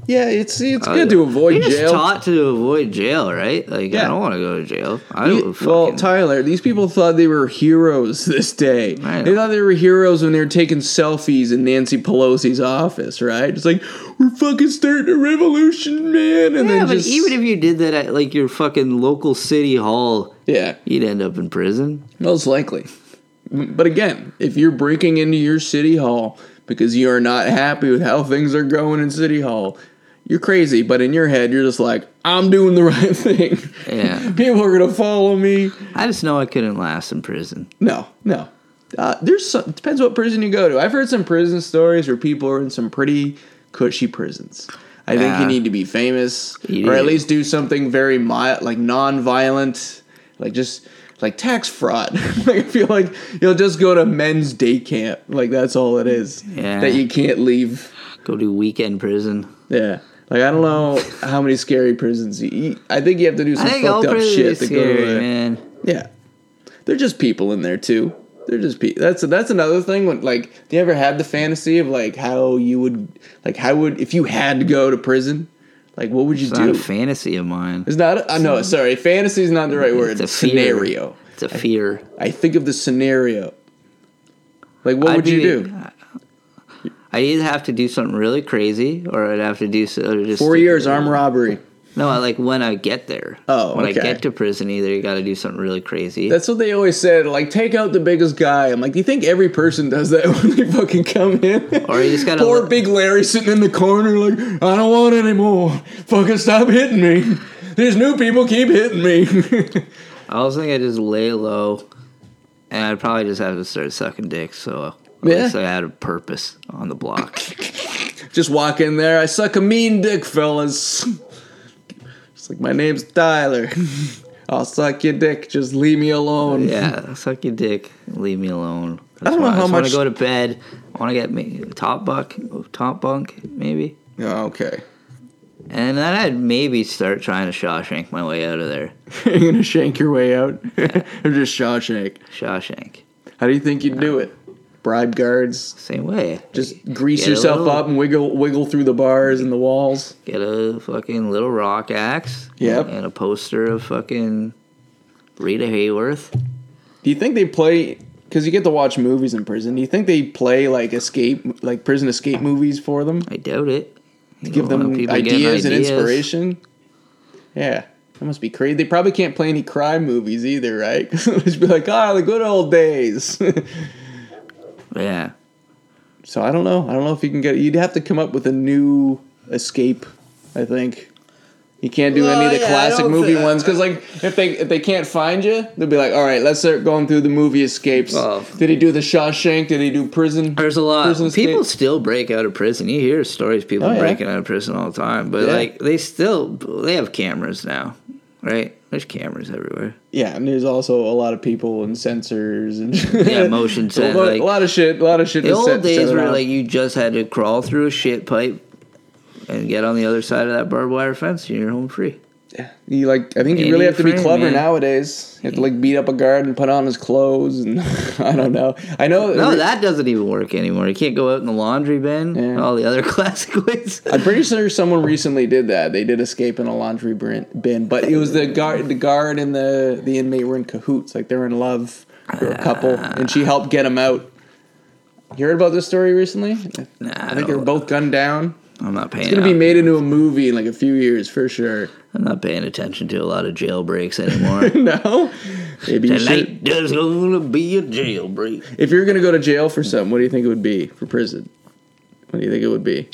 C: Yeah, it's it's uh, good to avoid jail.
D: taught to avoid jail, right? Like
C: Yeah.
D: I don't want to go to jail. I
C: You- well, Tyler, these people thought they were heroes this day. They thought they were heroes when they were taking selfies in Nancy Pelosi's office, right? It's like we're fucking starting a revolution, man. And
D: yeah,
C: then
D: but
C: just
D: even if you did that at like your fucking local city hall,
C: yeah,
D: you'd end up in prison.
C: most likely. But again, if you're breaking into your city hall because you are not happy with how things are going in city hall, you're crazy. But in your head, you're just like, I'm doing the right thing.
D: Yeah.
C: People are gonna follow me.
D: I just know I couldn't last in prison.
C: No, no. Uh, there's some, depends what prison you go to. I've heard some prison stories where people are in some pretty cushy prisons. I think
D: Yeah.
C: you need to be famous,
D: You
C: or at least do something very mild, like non-violent, like just like tax fraud. like I feel like you'll just go to men's day camp. Like that's all it is.
D: Yeah.
C: That you can't leave.
D: Go to weekend prison.
C: Yeah. Like I don't know how many scary prisons you. you I think you have to do some
D: I think all
C: fucked up shit to go to.
D: scary, man.
C: yeah, they're just people in there too. They're just people. That's that's another thing. When like, do you ever had the fantasy of like how you would like how would if you had to go to prison, like what would you
D: It's not
C: do?
D: a fantasy of mine.
C: It's not. A, uh, no, sorry. Fantasy is not the right word.
D: It's a fear.
C: scenario.
D: It's a fear.
C: I think of the scenario. Like, what
D: I'd
C: would you do?
D: I'd either have to do something really crazy, or I'd have to do so, just
C: Four years armed robbery.
D: No, I like when I get there.
C: Oh,
D: when
C: okay.
D: I get to prison, either you got to do something really crazy.
C: That's what they always said. Like, take out the biggest guy. I'm like, do you think every person does that when they fucking come in?
D: Or you just gotta
C: Poor big Larry sitting in the corner, like, I don't want anymore. Fucking stop hitting me. These new people keep hitting me.
D: I was thinking I just lay low, and I'd probably just have to start sucking dick. So at
C: Yeah.
D: least I had a purpose on the block.
C: Just walk in there. I suck a mean dick, fellas. It's like my name's Tyler. I'll suck your dick. Just leave me alone.
D: yeah, suck your dick. Leave me alone.
C: I don't know
D: why-
C: how
D: want
C: much-
D: to go to bed. I want to get me top bunk, top bunk maybe,
C: Oh, okay.
D: and then I'd maybe start trying to Shawshank my way out of there.
C: You're gonna shank your way out, or just Shawshank?
D: Shawshank,
C: How do you think you'd do it? Bribe guards.
D: same way.
C: Just grease yourself
D: little-
C: up and wiggle wiggle through the bars and the walls.
D: Get a fucking little rock axe.
C: Yep.
D: And a poster of fucking Rita Hayworth.
C: Do you think they play? Because you get to watch movies in prison. Do you think they play like escape, like prison escape movies for them?
D: I doubt it. You
C: Give them
D: getting
C: ideas and inspiration. Yeah, that must be crazy. They probably can't play any crime movies either, right? Just be like, ah, the good old days.
D: Yeah.
C: so I don't know. I don't know if you can get. You'd have to come up with a new escape. I think. You can't do any of the
D: yeah,
C: classic movie
D: thi-
C: ones because, like, if they if they can't find you, they'll be like, "All right, let's start going through the movie escapes."
D: Well-
C: Did he do the Shawshank? Did he do prison?
D: There's a lot.
C: Prison
D: People
C: escape?
D: still break out of prison. You hear stories people
C: Oh, yeah.
D: breaking out of prison all the time, but
C: Yeah.
D: like they still they have cameras now, right? There's cameras everywhere.
C: Yeah, and there's also a lot of people and sensors and
D: Yeah, motion
C: So,
D: sen-
C: a, lot,
D: like-
C: a lot of shit. A lot of shit.
D: The old days were like you just had to crawl through a shit pipe and get on the other side of that barbed wire fence, and you're home free.
C: You like. I think you really have to be clever
D: man.
C: nowadays. You have to like beat up a guard and put on his clothes, and I don't know. I know.
D: No, that doesn't even work anymore. You can't go out in the laundry bin.
C: Yeah.
D: All the other classic ways.
C: I'm pretty sure someone recently did that. They did escape in a laundry bin, but it was the guard. The guard and the the inmate were in cahoots. Like they were in love. They were a couple, and she helped get him out. You heard about this story recently?
D: Nah,
C: I think they were both gunned down.
D: I'm not paying.
C: It's gonna be made into a movie in like a few years for sure.
D: I'm not paying attention to a lot of jailbreaks anymore.
C: No, maybe.
D: Tonight there's gonna be a jailbreak.
C: If you're gonna go to jail for something, what do you think it would be for prison? What do you think it would be?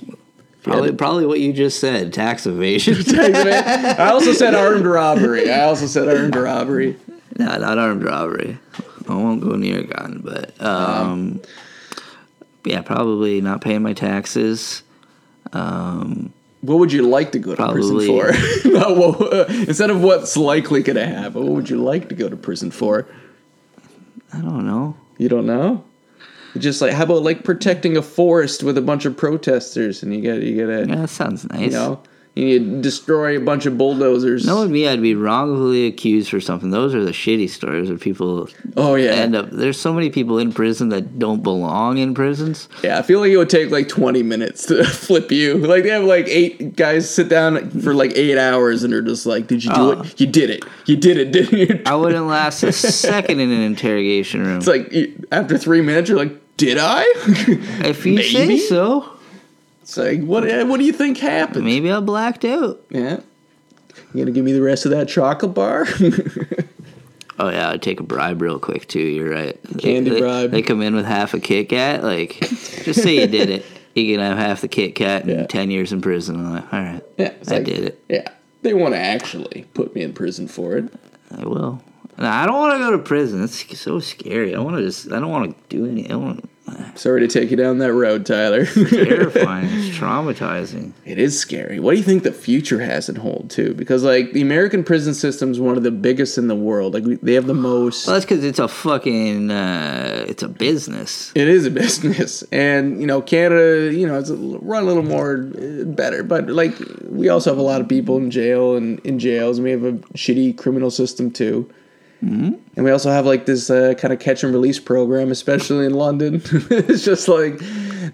D: Probably, probably what you just said, tax evasion.
C: I also said armed robbery. I also said armed robbery.
D: no, not armed robbery. I won't go near a gun, but um, yeah, probably not paying my taxes. Um,
C: What would you like to go to
D: Probably-
C: prison for? Not what- uh, instead of what's likely going to happen, what would you like to go to prison for?
D: I don't know.
C: You don't know. Just like how about like protecting a forest with a bunch of protesters, and you get you get a
D: Yeah, that sounds nice.
C: you know you need to destroy a bunch of bulldozers.
D: Knowing me, I'd be wrongfully accused for something. Those are the shitty stories where people
C: oh yeah,
D: end up. There's so many people in prison that don't belong in prisons.
C: Yeah, I feel like it would take like 20 minutes to flip you. Like they have like eight guys sit down for like eight hours and they're just like, "Did you do
D: Oh.
C: it? You did it. You did it, didn't you?"
D: I wouldn't last a second in an interrogation room.
C: It's like after three minutes, you're like, "Did I?"
D: if you say so,
C: it's like, what? Eh, what do you think happened?
D: maybe I blacked out.
C: Yeah, you gonna give me the rest of that chocolate bar?
D: Oh yeah, I'd take a bribe real quick too. You're right.
C: Candy
D: they,
C: bribe.
D: They come in with half a Kit Kat. Like, just say you did it. You can have half the Kit Kat and
C: Yeah.
D: ten years in prison. I'm like, all right,
C: yeah,
D: I
C: like-
D: did it.
C: Yeah, they want to actually put me in prison for it.
D: I will. No, I don't want to go to prison. It's so scary. I want to just. I don't want to do any. I want.
C: Sorry to take you down that road, Tyler.
D: Terrifying. it's traumatizing.
C: It is scary. What do you think the future has in hold too? Because like the American prison system is one of the biggest in the world. Like we, they have the most.
D: Well, that's because it's a fucking. Uh, it's a business.
C: It is a business, and you know Canada, you know, it's a, run a little more uh, better. But like we also have a lot of people in jail and in jails, and we have a shitty criminal system too. Mm-hmm. And we also have like this uh, kind of catch and release program, especially in London. it's just like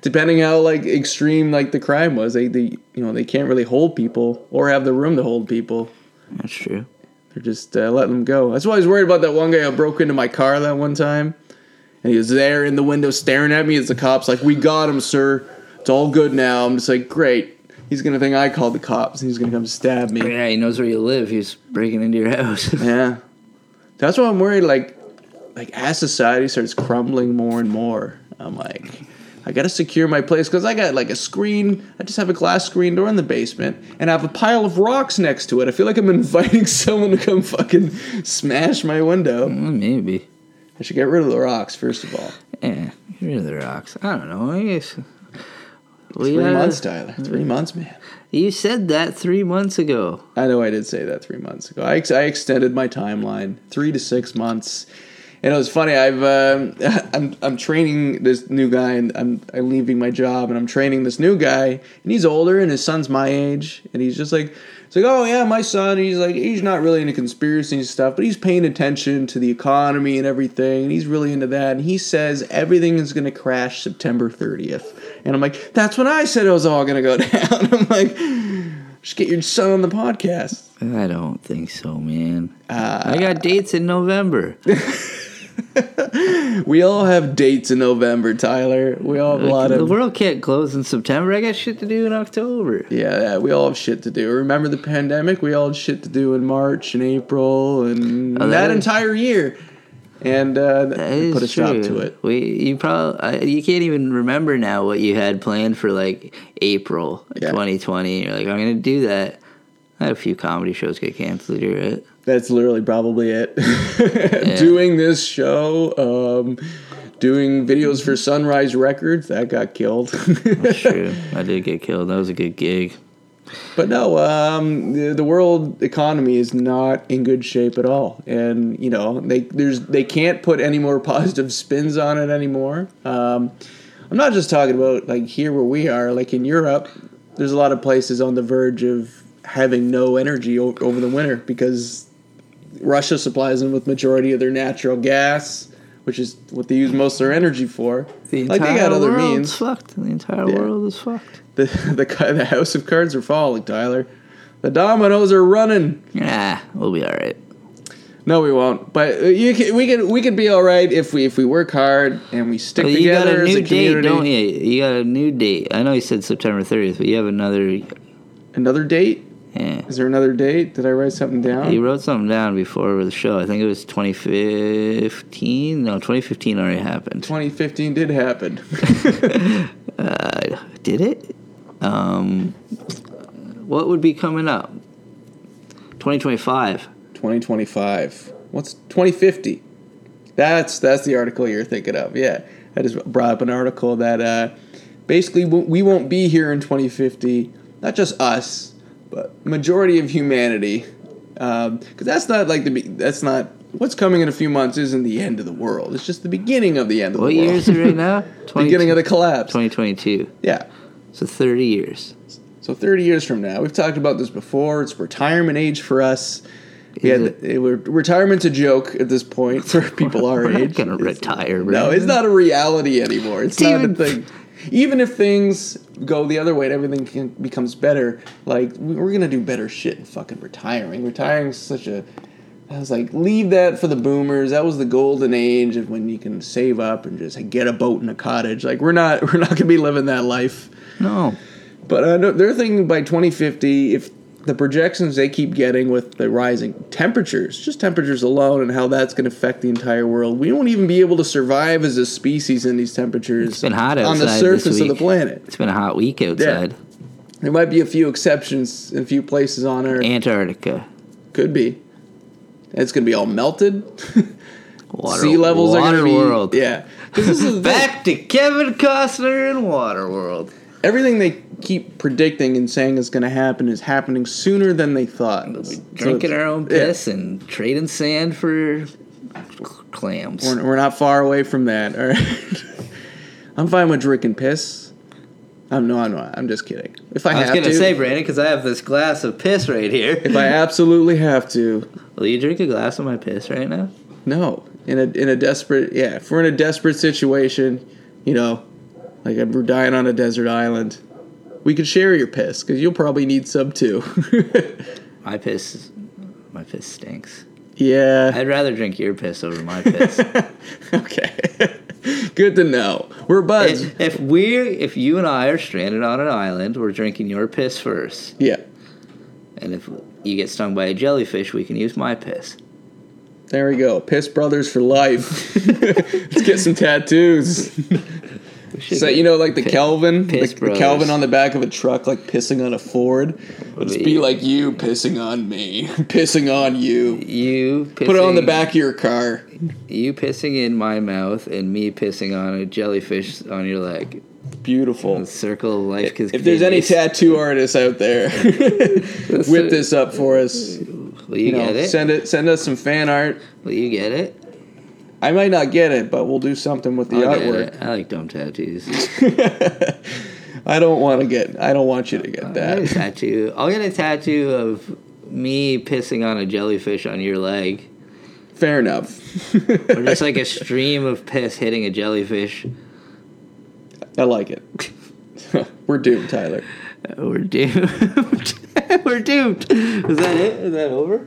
C: depending how like extreme like the crime was, they, they you know they can't really hold people or have the room to hold people.
D: That's true.
C: They're just uh, letting them go. That's why I was worried about that one guy who broke into my car that one time. And he was there in the window staring at me as the cops like, "We got him, sir. It's all good now." I'm just like, "Great." he's gonna think I called the cops and he's gonna come stab me.
D: Yeah, he knows where you live. He's breaking into your house.
C: Yeah. That's why I'm worried like like as society starts crumbling more and more, I'm like I gotta secure my place because I got like a screen. I just have a glass screen door in the basement, and I have a pile of rocks next to it. I feel like I'm inviting someone to come fucking smash my window.
D: Well, maybe.
C: I should get rid of the rocks first of all.
D: Yeah, get rid of the rocks. I don't know. I guess.
C: Three months, Tyler. Three months, man.
D: You said that three months ago.
C: I know I did say that three months ago. I, ex- I extended my timeline three to six months, and it was funny. I've um, I'm I'm training this new guy, and I'm I'm leaving my job, and I'm training this new guy, and he's older, and his son's my age, and he's just like. It's like, oh yeah, my son. He's like, he's not really into conspiracy stuff, but he's paying attention to the economy and everything, and he's really into that. And he says everything is going to crash September 30th, and I'm like, that's when I said it was all going to go down. I'm like, just get your son on the podcast.
D: I don't think so, man.
C: Uh,
D: I got dates in November.
C: We all have dates in November, Tyler. We all have a lot of.
D: the world can't close in September. I got shit to do in October.
C: yeah, yeah. We all have shit to do. Remember the pandemic? We all had shit to do in March and April and
D: Oh,
C: that,
D: that
C: entire year, and uh,
D: That
C: they
D: is
C: put a stop to it.
D: We you probably you can't even remember now what you had planned for like April
C: Yeah.
D: 2020. You're like, I'm gonna do that. I had a few comedy shows get canceled. You're right.
C: That's literally probably it. Doing this show, um, doing videos for Sunrise Records, that got killed.
D: That's true. I did get killed. That was a good gig.
C: But no, um, the, the world economy is not in good shape at all, and you know they there's they can't put any more positive spins on it anymore. Um, I'm not just talking about like here where we are, like in Europe. There's a lot of places on the verge of having no energy o- over the winter because Russia supplies them with majority of their natural gas, which is what they use most of their energy for.
D: The
C: like
D: entire
C: they got other
D: world's
C: means.
D: fucked. The entire
C: Yeah.
D: world is fucked.
C: The the the house of cards are falling, Tyler. The dominoes are running.
D: Yeah, we'll be all right.
C: No, we won't. But uh, you can, we can we can be all right if we if we work hard and we stick
D: Well, you got
C: together
D: a
C: as
D: new
C: a community.
D: date, don't you? You got a new date. I know you said September 30th, but you have another.
C: Another date?
D: Yeah.
C: Is there another date? Did I write something down?
D: You wrote something down before the show. I think it was 2015. No, 2015 already happened.
C: 2015 did happen.
D: Uh, did it? Um, what would be coming up? 2025.
C: 2025. What's 2050? That's that's the article you're thinking of. Yeah, I just brought up an article that uh, basically we won't be here in 2050. Not just us, but majority of humanity. Um, because that's not like the be- that's not what's coming in a few months. Isn't the end of the world? It's just the beginning of the end of
D: What
C: the
D: year
C: world.
D: is it right now? 20
C: beginning of the collapse.
D: 2022.
C: Yeah.
D: So 30 years.
C: So 30 years from now, we've talked about this before. It's retirement age for us. We had, it, we're, retirement's a joke at this point for people our
D: We're not gonna
C: It's-
D: retire, bro.
C: No, it's not a reality anymore. It's,
D: It's
C: not
D: even-
C: a thing. Even if things go the other way and everything can, becomes better, like we- we're gonna do better shit in fucking retiring. Retiring is such a. I was like, leave that for the boomers. That was the golden age of when you can save up and just get a boat and a cottage. Like we're not, we're not gonna be living that life.
D: No.
C: But uh, they're thinking by 2050, if the projections they keep getting with the rising temperatures, just temperatures alone, and how that's going to affect the entire world, we won't even be able to survive as a species in these temperatures.
D: It's been hot
C: on the surface of the planet.
D: It's been a hot week outside.
C: There might be a few exceptions in a few places on Earth.
D: Antarctica.
C: Could be. It's going to be all melted.
D: Water,
C: sea levels are going to be.
D: Waterworld.
C: Yeah. 'Cause this is.
D: Back to Kevin Costner in Waterworld.
C: Everything they keep predicting and saying is going to happen is happening sooner than they thought. So
D: Drinking
C: it's-
D: our own
C: yeah.
D: piss and trading sand for clams.
C: We're, we're not far away from that. All right. I'm fine with drinking piss. I'm no, I'm not. I'm just kidding. If I,
D: I was gonna
C: to,
D: say, Brandon, because I have this glass of piss right here.
C: if I absolutely have to,
D: Will you drink a glass of my piss right now?
C: no. In a in a desperate, yeah. If we're in a desperate situation, you know, like if we're dying on a desert island, we could share your piss because you'll probably need some too.
D: My piss, my piss stinks.
C: yeah.
D: I'd rather drink your piss over my piss.
C: okay. Good to know. We're We're buds.
D: If, if we, if you and I are stranded on an island, we're drinking your piss first,
C: yeah.
D: and if you get stung by a jellyfish, we can use my piss.
C: There we go. Piss Brothers for life. Let's get some tattoos.
D: We should
C: So you know, like the
D: pi-
C: Calvin, the, the Calvin on the back of a truck, like pissing on a Ford. Let's
D: be-
C: be like you pissing on me, pissing on you.
D: You pissing,
C: Put it on the back of your car.
D: You pissing in my mouth and me pissing on a jellyfish on your leg.
C: Beautiful.
D: The circle of life.
C: If there's any tattoo artists out there, whip this up for us.
D: will you,
C: You know,
D: get it?
C: send it. Send us some fan art.
D: will you get it?
C: I might not get it, but we'll do something with the
D: I'll
C: artwork.
D: I like dumb tattoos.
C: I don't want to get. I don't want you to get
D: I'll get
C: that.
D: tattoo. I'll get a tattoo of me pissing on a jellyfish on your leg,
C: Fair enough.
D: or just like a stream of piss hitting a jellyfish.
C: I like it. We're doomed, Tyler.
D: We're doomed. We're doomed. Is that it? Is that over?